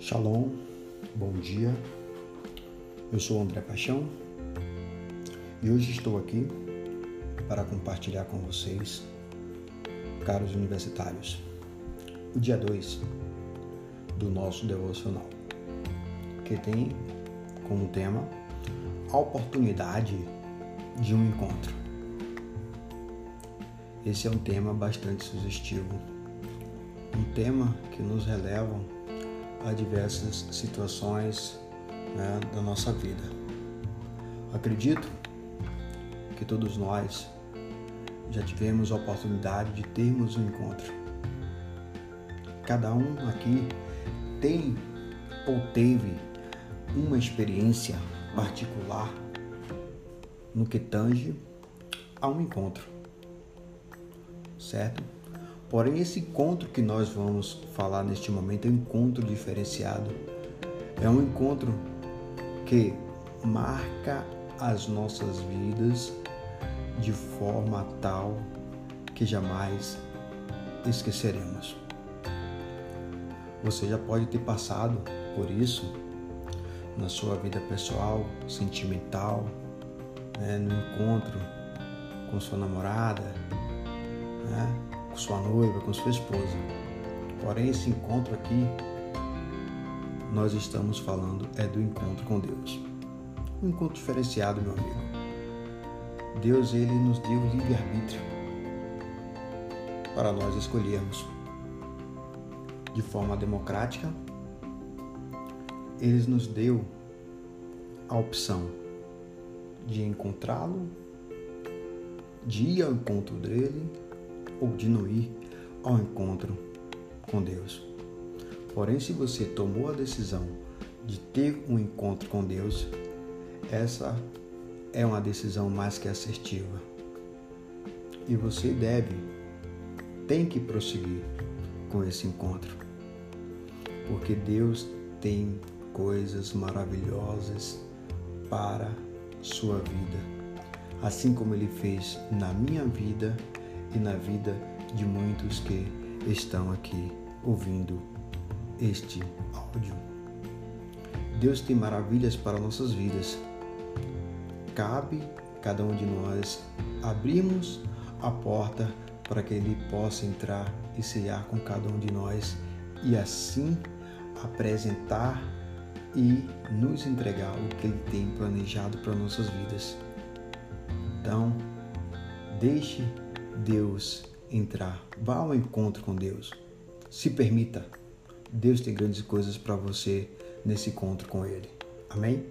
Shalom, bom dia. Eu sou André Paixão e hoje estou aqui para compartilhar com vocês, caros universitários, o dia 2 do nosso devocional, que tem como tema a oportunidade de um encontro. Esse é um tema bastante sugestivo, um tema que nos releva a diversas situações né, da nossa vida. Acredito que todos nós já tivemos a oportunidade de termos um encontro. Cada um aqui tem ou teve uma experiência particular no que tange a um encontro, certo? Porém, esse encontro que nós vamos falar neste momento é um encontro diferenciado. É um encontro que marca as nossas vidas de forma tal que jamais esqueceremos. Você já pode ter passado por isso na sua vida pessoal, sentimental, né, no encontro com sua namorada, né, sua noiva, com sua esposa. Porém, esse encontro aqui, nós estamos falando é do encontro com Deus. Um encontro diferenciado, meu amigo. Deus, ele nos deu livre-arbítrio para nós escolhermos de forma democrática. Ele nos deu a opção de encontrá-lo, de ir ao encontro dele ou de não ir ao encontro com Deus. Porém, se você tomou a decisão de ter um encontro com Deus, essa é uma decisão mais que assertiva. E você deve, tem que prosseguir com esse encontro. Porque Deus tem coisas maravilhosas para sua vida. Assim como ele fez na minha vida e na vida de muitos que estão aqui ouvindo este áudio. Deus tem maravilhas para nossas vidas. Cabe cada um de nós abrirmos a porta para que Ele possa entrar e cear com cada um de nós e assim apresentar e nos entregar o que Ele tem planejado para nossas vidas. Então, deixe Deus entrar. Vá ao encontro com Deus. Se permita. Deus tem grandes coisas para você nesse encontro com Ele. Amém?